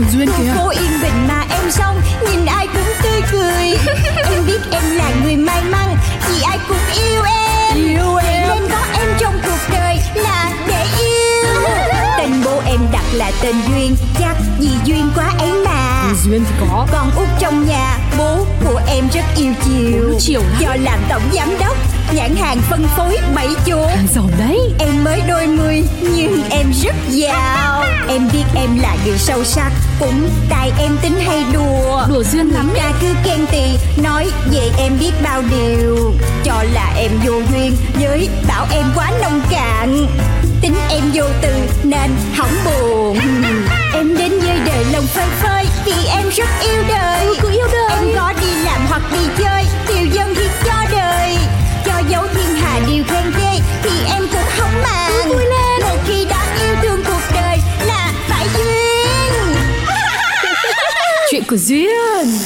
của Duyên kìa. Phố yên bình mà em sống Nhìn ai cũng tươi cười. Em biết em là người may mắn Vì ai cũng yêu em. Yêu em. Nên có em trong cuộc đời là để yêu. Tên bố em đặt là tên Duyên Chắc vì duyên quá ấy mà. Duyên thì có. Con út trong nhà của em rất yêu chiều. Chiều lắm. Do làm tổng giám đốc Nhãn hàng phân phối bảy chỗ. Giàu đấy. Em mới đôi mươi nhưng em rất giàu. Em biết em là người sâu sắc Cũng tại em tính hay đùa. Đùa Duyên lắm Ra cứ khen tì Nói về em biết bao điều. Cho là em vô duyên Với bảo em quá nông cạn. Tính em vô từ nên hỏng buồn Em đến với đời lòng phơi phới. Vì em rất yêu đời. Cứ yêu đời Em có đi làm hoặc đi chơi. Điều dân thì cho đời. Cho dấu thiên hà điều khen ghê. Thì em cũng không màng. Vui lên. Một khi đã yêu thương cuộc đời Là phải duyên. Chuyện của Duyên.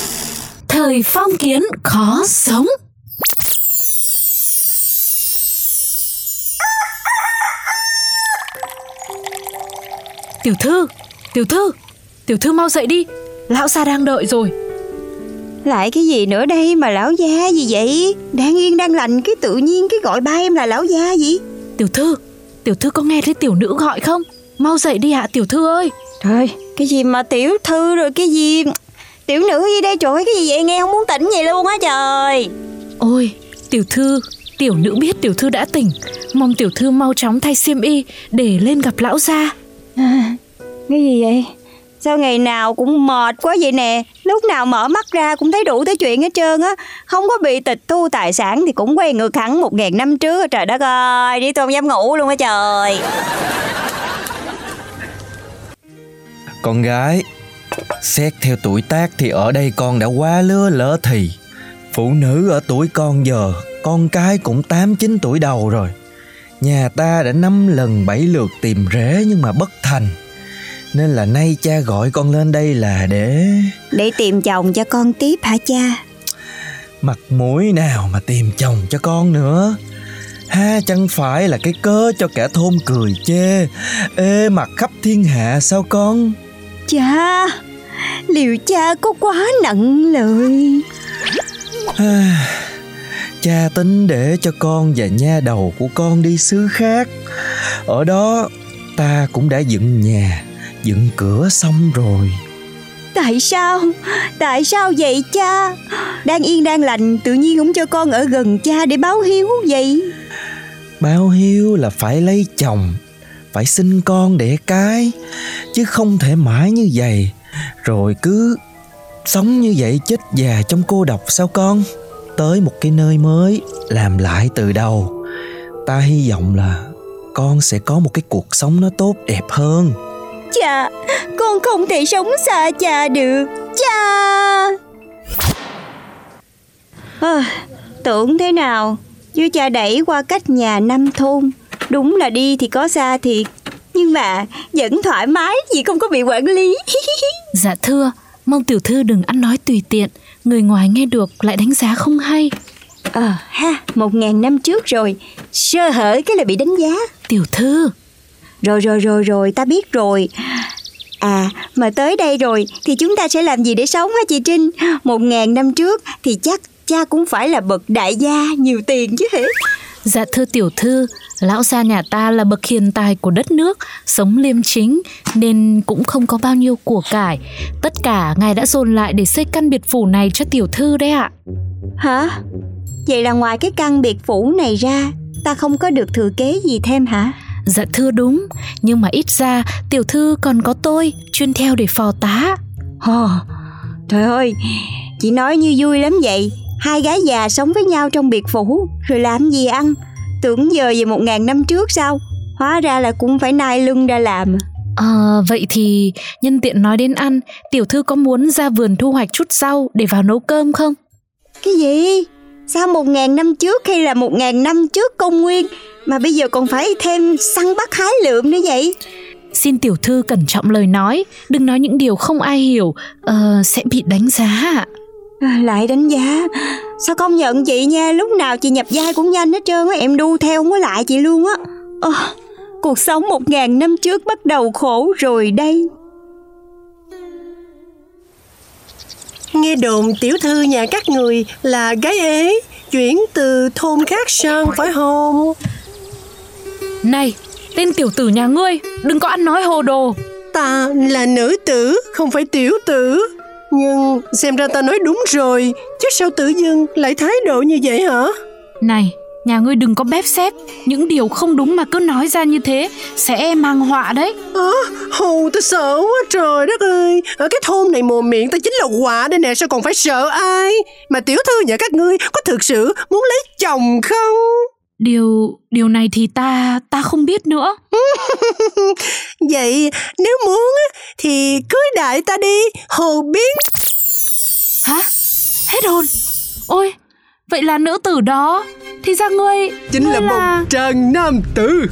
Thời phong kiến khó sống. Tiểu thư, tiểu thư, tiểu thư mau dậy đi. Lão gia đang đợi rồi. Lại cái gì nữa đây mà lão gia gì vậy? Đang yên đang lành Cái tự nhiên cái gọi ba em là lão gia gì? Tiểu thư, tiểu thư có nghe thấy tiểu nữ gọi không? Mau dậy đi ạ tiểu thư ơi. Trời cái gì mà tiểu thư rồi cái gì? Tiểu nữ gì đây? Trời Cái gì vậy? Nghe không muốn tỉnh vậy luôn á trời. Ôi, tiểu thư, tiểu nữ biết tiểu thư đã tỉnh. Mong tiểu thư mau chóng thay xiêm y để lên gặp lão gia cái gì vậy? Sao ngày nào cũng mệt quá vậy nè? Lúc nào mở mắt ra cũng thấy đủ thứ chuyện hết trơn á. Không có bị tịch thu tài sản Thì cũng quay ngược hẳn một ngàn năm trước Trời đất ơi, Đi tôi không dám ngủ luôn á trời. Con gái, Xét theo tuổi tác thì ở đây con đã quá lứa lỡ thì. Phụ nữ ở tuổi con giờ, Con cái cũng 8-9 tuổi đầu rồi. Nhà ta đã năm lần bảy lượt tìm rễ nhưng mà bất thành. Nên là nay cha gọi con lên đây là để Để tìm chồng cho con tiếp hả cha? Mặt mũi nào mà tìm chồng cho con nữa? Ha chẳng phải là cái cớ cho cả thôn cười chê. Ê mặt khắp thiên hạ sao con? Cha Liệu cha có quá nặng lời. À, cha tính để cho con và nha đầu của con đi xứ khác. Ở đó ta cũng đã dựng nhà dựng cửa xong rồi. Tại sao? Tại sao vậy cha? Đang yên đang lành Tự nhiên không cho con ở gần cha để báo hiếu vậy? Báo hiếu là phải lấy chồng phải sinh con đẻ cái chứ không thể mãi như vậy. Rồi cứ sống như vậy chết già trong cô độc sao con? Tới một cái nơi mới làm lại từ đầu. Ta hy vọng là con sẽ có một cái cuộc sống nó tốt đẹp hơn Cha Con không thể sống xa cha được. Cha à, Tưởng thế nào? Chứ cha đẩy qua cách nhà năm thôn. Đúng là đi thì có xa thiệt. Nhưng mà vẫn thoải mái Vì không có bị quản lý. Dạ thưa, mong tiểu thư đừng ăn nói tùy tiện. Người ngoài nghe được lại đánh giá không hay. Ờ ha Một ngàn năm trước rồi. Sơ hở cái là bị đánh giá. Tiểu thư, Rồi rồi rồi rồi ta biết rồi. À mà tới đây rồi Thì chúng ta sẽ làm gì để sống hả chị Trinh? Một ngàn năm trước Thì chắc cha cũng phải là bậc đại gia Nhiều tiền chứ hả? Dạ thưa tiểu thư Lão gia nhà ta là bậc hiền tài của đất nước Sống liêm chính Nên cũng không có bao nhiêu của cải. Tất cả ngài đã dồn lại để xây căn biệt phủ này cho tiểu thư đấy ạ. Hả? Vậy là ngoài cái căn biệt phủ này ra Ta không có được thừa kế gì thêm hả Dạ thưa đúng Nhưng mà ít ra tiểu thư còn có tôi Chuyên theo để phò tá. Ồ, Trời ơi Chị nói như vui lắm vậy. Hai gái già sống với nhau trong biệt phủ Rồi làm gì ăn? Tưởng giờ về một ngàn năm trước sao? Hóa ra là cũng phải nai lưng ra làm. Ờ, vậy thì nhân tiện nói đến ăn, tiểu thư có muốn ra vườn thu hoạch chút rau để vào nấu cơm không? Cái gì Sao một ngàn năm trước hay là một ngàn năm trước công nguyên Mà bây giờ còn phải thêm săn bắt hái lượm nữa vậy? Xin tiểu thư cẩn trọng lời nói, đừng nói những điều không ai hiểu, ờ, sẽ bị đánh giá ạ. À, Lại đánh giá. Sao công nhận chị nha Lúc nào chị nhập vai cũng nhanh hết trơn á Em đu theo không có lại chị luôn á. Ờ, Cuộc sống một ngàn năm trước bắt đầu khổ rồi đây Nghe đồn tiểu thư nhà các người là gái ế Chuyển từ thôn khác sang phải không Này, tên tiểu tử nhà ngươi, đừng có ăn nói hồ đồ. Ta là nữ tử không phải tiểu tử. Nhưng xem ra ta nói đúng rồi Chứ sao tự dưng lại thái độ như vậy hả? Này, nhà ngươi đừng có bếp xếp, những điều không đúng mà cứ nói ra như thế sẽ mang họa đấy. Ơ, hù ta sợ quá trời đất ơi Ở cái thôn này mồm miệng ta chính là quả đây nè Sao còn phải sợ ai Mà tiểu thư nhà các ngươi có thực sự muốn lấy chồng không Điều điều này thì ta ta không biết nữa. Vậy nếu muốn á, thì cưới đại ta đi Hồ biết Hả? Hết hồn. Ôi, vậy là nữ tử đó. Thì ra ngươi Chính là ngươi một trần nam tử.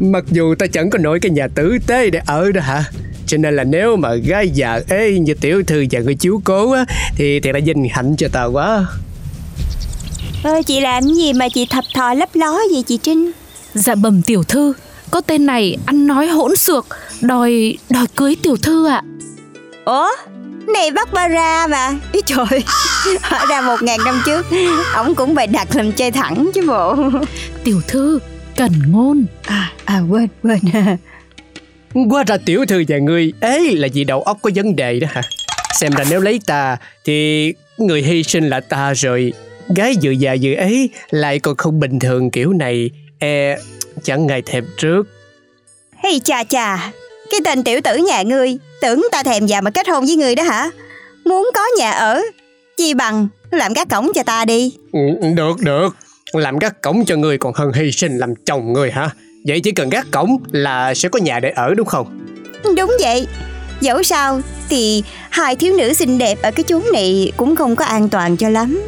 Mặc dù ta chẳng có nổi cái nhà tử tế để ở đó hả? Cho nên là nếu mà gái già ê như tiểu thư và người chiếu cố á Thì thì là vinh hạnh cho ta quá. Ơ chị làm gì mà chị thập thò lấp ló vậy chị Trinh? Dạ bẩm tiểu thư, có tên này ăn nói hỗn xược, đòi đòi cưới tiểu thư ạ. Ủa này bắt ba ra mà. Ý trời Hóa ra một ngàn năm trước Ổng cũng bày đặt làm chơi thẳng chứ bộ. Tiểu thư, cẩn ngôn. À, à quên quên. Quá ra tiểu thư và người ế là vì đầu óc có vấn đề đó hả? Xem ra nếu lấy ta Thì người hy sinh là ta rồi. Gái vừa già vừa ấy Lại còn không bình thường kiểu này. E chẳng ngày thèm trước. Hey chà chà Cái tên tiểu tử nhà ngươi Tưởng ta thèm già mà kết hôn với ngươi đó hả? Muốn có nhà ở Chi bằng làm gác cổng cho ta đi. Ừ, Được được. Làm gác cổng cho người còn hơn hy sinh làm chồng người hả? Vậy chỉ cần gác cổng là sẽ có nhà để ở đúng không? Đúng vậy. Dẫu sao thì hai thiếu nữ xinh đẹp ở cái chốn này cũng không có an toàn cho lắm.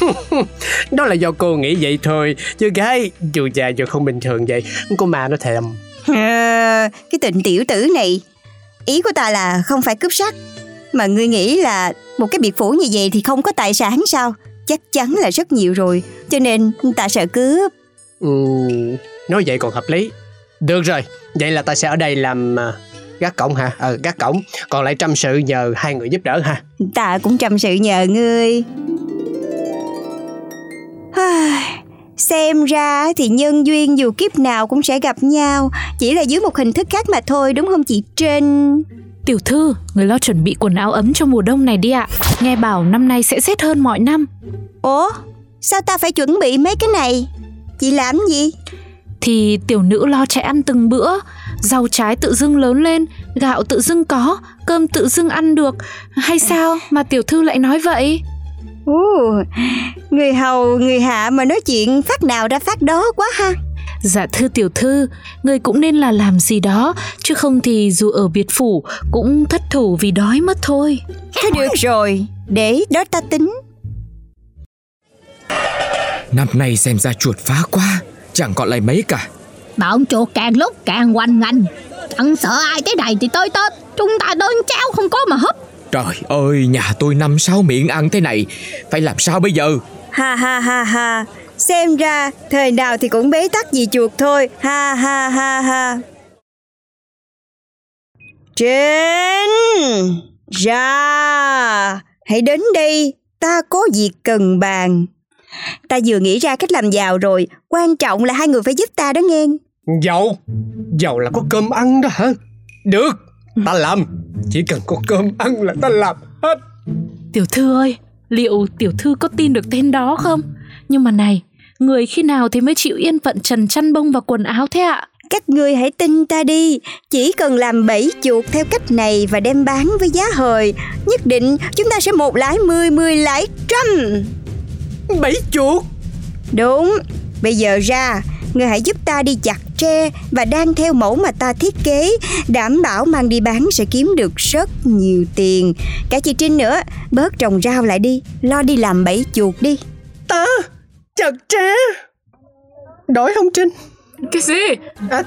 Đó là do cô nghĩ vậy thôi. Chứ gái dù già dù không bình thường vậy Con ma nó thèm à, Cái tình tiểu tử này Ý của ta là không phải cướp sắc Mà ngươi nghĩ là một cái biệt phủ như vậy thì không có tài sản sao? Chắc chắn là rất nhiều rồi Cho nên ta sợ cướp. Ừ, Nói vậy còn hợp lý. Được rồi Vậy là ta sẽ ở đây làm à, gác cổng hả? Ờ gác cổng. Còn lại trăm sự nhờ hai người giúp đỡ ha. Ta cũng chăm sự nhờ ngươi Xem ra thì nhân duyên dù kiếp nào cũng sẽ gặp nhau Chỉ là dưới một hình thức khác mà thôi đúng không chị Trinh Tiểu thư, người lo chuẩn bị quần áo ấm cho mùa đông này đi ạ. Nghe bảo năm nay sẽ rét hơn mọi năm. Ủa sao ta phải chuẩn bị mấy cái này Chị làm gì Thì tiểu nữ lo chạy ăn từng bữa, rau trái tự dưng lớn lên, gạo tự dưng có, cơm tự dưng ăn được. Hay sao mà tiểu thư lại nói vậy? Ồ, Người hầu người hạ mà nói chuyện phát nào ra phát đó quá ha. Dạ thưa tiểu thư, người cũng nên là làm gì đó, chứ không thì dù ở biệt phủ cũng thất thủ vì đói mất thôi. Thôi được rồi Để đó ta tính. Năm nay xem ra chuột phá quá Chẳng còn lại mấy cả. Bọn chuột càng lúc càng hoành hành Chẳng sợ ai tới đây thì tới tết Chúng ta đơn cháo không có mà hấp Trời ơi nhà tôi năm sáu miệng ăn thế này Phải làm sao bây giờ? Ha ha ha ha. Xem ra thời nào thì cũng bế tắc vì chuột thôi. Ha ha ha ha. Trên Ra. Hãy đến đây Ta có việc cần bàn. Ta vừa nghĩ ra cách làm giàu rồi. Quan trọng là hai người phải giúp ta đó nghe. Giàu? Giàu là có cơm ăn đó hả? Được Ta làm Chỉ cần có cơm ăn là ta làm hết. Tiểu thư ơi, liệu tiểu thư có tin được tên đó không? Nhưng mà này, người khi nào thì mới chịu yên phận trần chăn bông và quần áo thế ạ? Các ngươi hãy tin ta đi. Chỉ cần làm bẫy chuột theo cách này Và đem bán với giá hời Nhất định chúng ta sẽ một lái mười Mười lái trăm. Bẫy chuột? Đúng. Bây giờ ra Ngươi hãy giúp ta đi chặt tre Và đang theo mẫu mà ta thiết kế Đảm bảo mang đi bán sẽ kiếm được rất nhiều tiền. Cả chị Trinh nữa Bớt trồng rau lại đi Lo đi làm bẫy chuột đi. Ta? Chặt tre? Đổi không Trinh? Cái gì? à,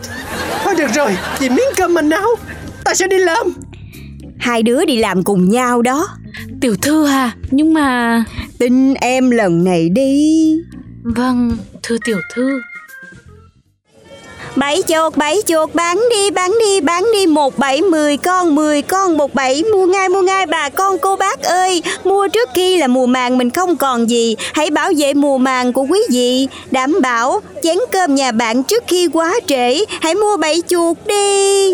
Thôi được rồi Vì miếng cơm mình nào Ta sẽ đi làm. Hai đứa đi làm cùng nhau đó. Tiểu thư à, nhưng mà... Tin em lần này đi. Vâng, thưa tiểu thư. Bảy chuột, bảy chuột, bán đi, bán đi, bán đi. Một bảy mười con, mười con, một bảy. Mua ngay, mua ngay bà con cô bác ơi. Mua trước khi là mùa màng mình không còn gì. Hãy bảo vệ mùa màng của quý vị. Đảm bảo chén cơm nhà bạn trước khi quá trễ. Hãy mua bảy chuột đi.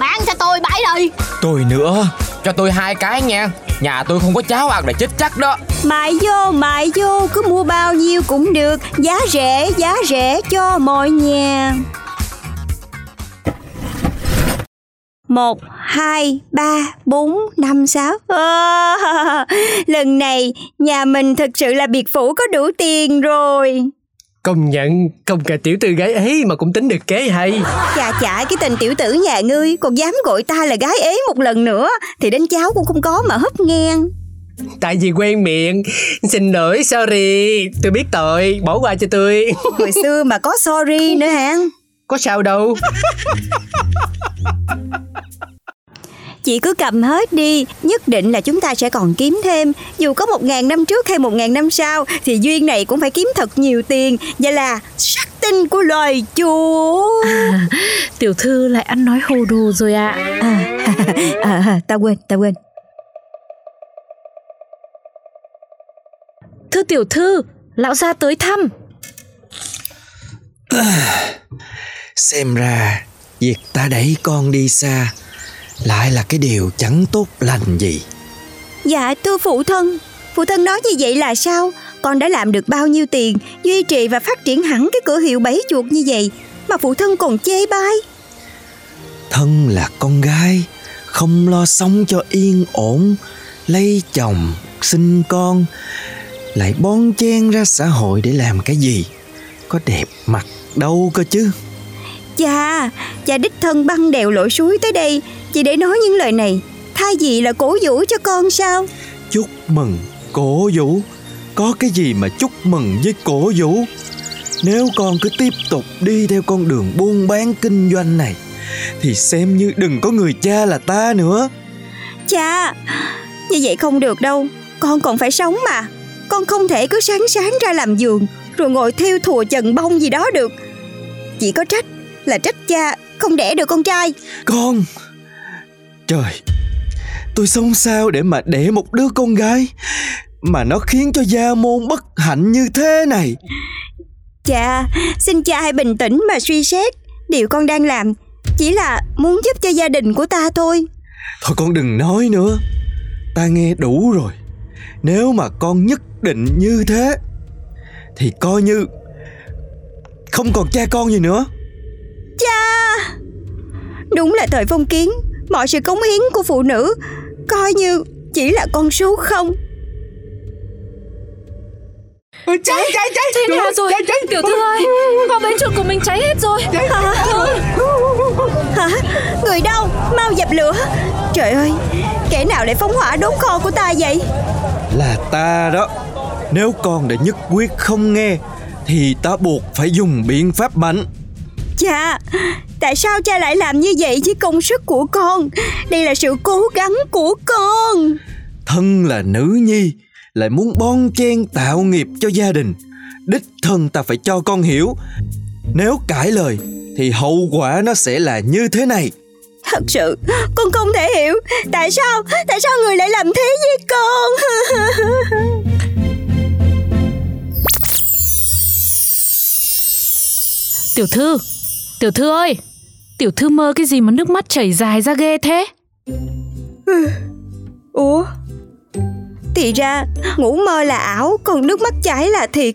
Bán cho tôi bảy đi Tôi nữa. Cho tôi hai cái nha. Nhà tôi không có cháo ăn là chết chắc đó. Mại vô, mại vô. Cứ mua bao nhiêu cũng được. Giá rẻ, giá rẻ cho mọi nhà một, hai, ba, bốn, năm, sáu. À, Lần này nhà mình thật sự là biệt phủ có đủ tiền rồi. Công nhận Công cả tiểu thư gái ấy mà cũng tính được kế hay. Chà chả cái tình tiểu tử nhà ngươi Còn dám gọi ta là gái ế một lần nữa Thì đến cháu cũng không có mà hấp ngang. Tại vì quen miệng Xin lỗi sorry Tôi biết tội Bỏ qua cho tôi. Hồi xưa mà có sorry nữa hả? Có sao đâu Chị cứ cầm hết đi. Nhất định là chúng ta sẽ còn kiếm thêm. Dù có một ngàn năm trước hay một ngàn năm sau Thì duyên này cũng phải kiếm thật nhiều tiền. Và là sắc tinh của loài chúa. À, Tiểu thư lại ăn nói hồ đồ rồi ạ. À. à, à, Ta quên, ta quên. Thưa tiểu thư Lão gia tới thăm. Xem ra Việc ta đẩy con đi xa Lại là cái điều chẳng tốt lành gì. Dạ thưa phụ thân. Phụ thân nói như vậy là sao? Con đã làm được bao nhiêu tiền Duy trì và phát triển hẳn cái cửa hiệu bẫy chuột như vậy Mà phụ thân còn chê bai. Thân là con gái Không lo sống cho yên ổn Lấy chồng Sinh con Lại bon chen ra xã hội để làm cái gì? Có đẹp mặt đâu cơ chứ. Cha, cha đích thân băng đèo lội suối tới đây Chỉ để nói những lời này. Thay vì là cổ vũ cho con sao? Chúc mừng, cổ vũ. Có cái gì mà chúc mừng với cổ vũ? Nếu con cứ tiếp tục đi theo con đường buôn bán kinh doanh này Thì xem như đừng có người cha là ta nữa. Cha, như vậy không được đâu. Con còn phải sống mà. Con không thể cứ sáng sáng ra làm giường Rồi ngồi theo thùa trần bông gì đó được. Chỉ có trách là trách cha không đẻ được con trai. Con Trời Tôi sống sao để mà đẻ một đứa con gái Mà nó khiến cho gia môn bất hạnh như thế này. Cha Xin cha hãy bình tĩnh mà suy xét. Điều con đang làm Chỉ là muốn giúp cho gia đình của ta thôi. Thôi con đừng nói nữa. Ta nghe đủ rồi. Nếu mà con nhất định như thế Thì coi như Không còn cha con gì nữa. Cha! Đúng là thời phong kiến Mọi sự cống hiến của phụ nữ Coi như chỉ là con số không. Cháy cháy. cháy Thế nào rồi? cháy, cháy. Tiểu thư ơi Kho bến chuột của mình cháy hết rồi. Cháy. Hả? Hả? Người đâu? Mau dập lửa. Trời ơi Kẻ nào lại phóng hỏa đốt kho của ta vậy? Là ta đó. Nếu con đã nhất quyết không nghe Thì ta buộc phải dùng biện pháp mạnh Cha Tại sao cha lại làm như vậy với công sức của con? Đây là sự cố gắng của con. Thân là nữ nhi Lại muốn bon chen tạo nghiệp cho gia đình. Đích thân ta phải cho con hiểu. Nếu cãi lời Thì hậu quả nó sẽ là như thế này. Thật sự Con không thể hiểu. Tại sao Tại sao người lại làm thế với con? Tiểu thư Tiểu thư ơi Tiểu thư mơ cái gì mà nước mắt chảy dài ra ghê thế? Ủa? Thì ra ngủ mơ là ảo Còn nước mắt chảy là thiệt.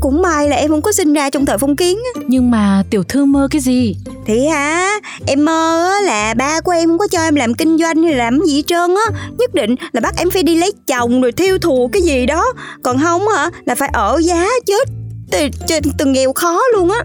Cũng may là em không có sinh ra trong thời phong kiến Nhưng mà tiểu thư mơ cái gì? Thì hả Em mơ là ba của em không có cho em làm kinh doanh hay làm gì hết trơn á. Nhất định là bắt em phải đi lấy chồng Rồi thiêu thù cái gì đó. Còn không hả là phải ở giá chết. Từ, từ, từ nghèo khó luôn á.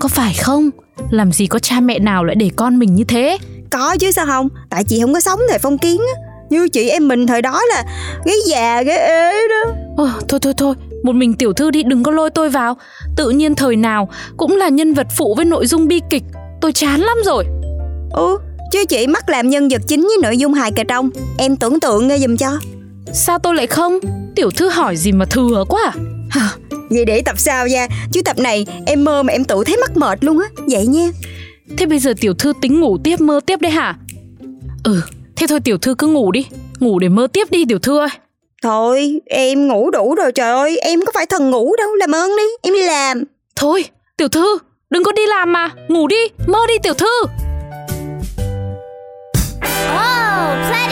Có phải không Làm gì có cha mẹ nào lại để con mình như thế? Có chứ sao không? Tại chị không có sống thời phong kiến á. Như chị em mình thời đó là Ghế già ghế ế đó. Ồ, Thôi thôi thôi. Một mình tiểu thư đi đừng có lôi tôi vào. Tự nhiên thời nào cũng là nhân vật phụ với nội dung bi kịch. Tôi chán lắm rồi. Ừ Chứ chị mắc làm nhân vật chính với nội dung hài kịch trong Em tưởng tượng nghe giùm cho. Sao tôi lại không? Tiểu thư hỏi gì mà thừa quá à, Vậy để tập sau nha? Chứ tập này em mơ mà em tự thấy mắc mệt luôn á. Vậy nha. Thế bây giờ tiểu thư tính ngủ tiếp mơ tiếp đấy hả? Ừ Thế thôi tiểu thư cứ ngủ đi. Ngủ để mơ tiếp đi tiểu thư ơi. Thôi em ngủ đủ rồi trời ơi. Em có phải thần ngủ đâu làm ơn đi Em đi làm. Thôi tiểu thư Đừng có đi làm mà. Ngủ đi Mơ đi tiểu thư. Oh, play.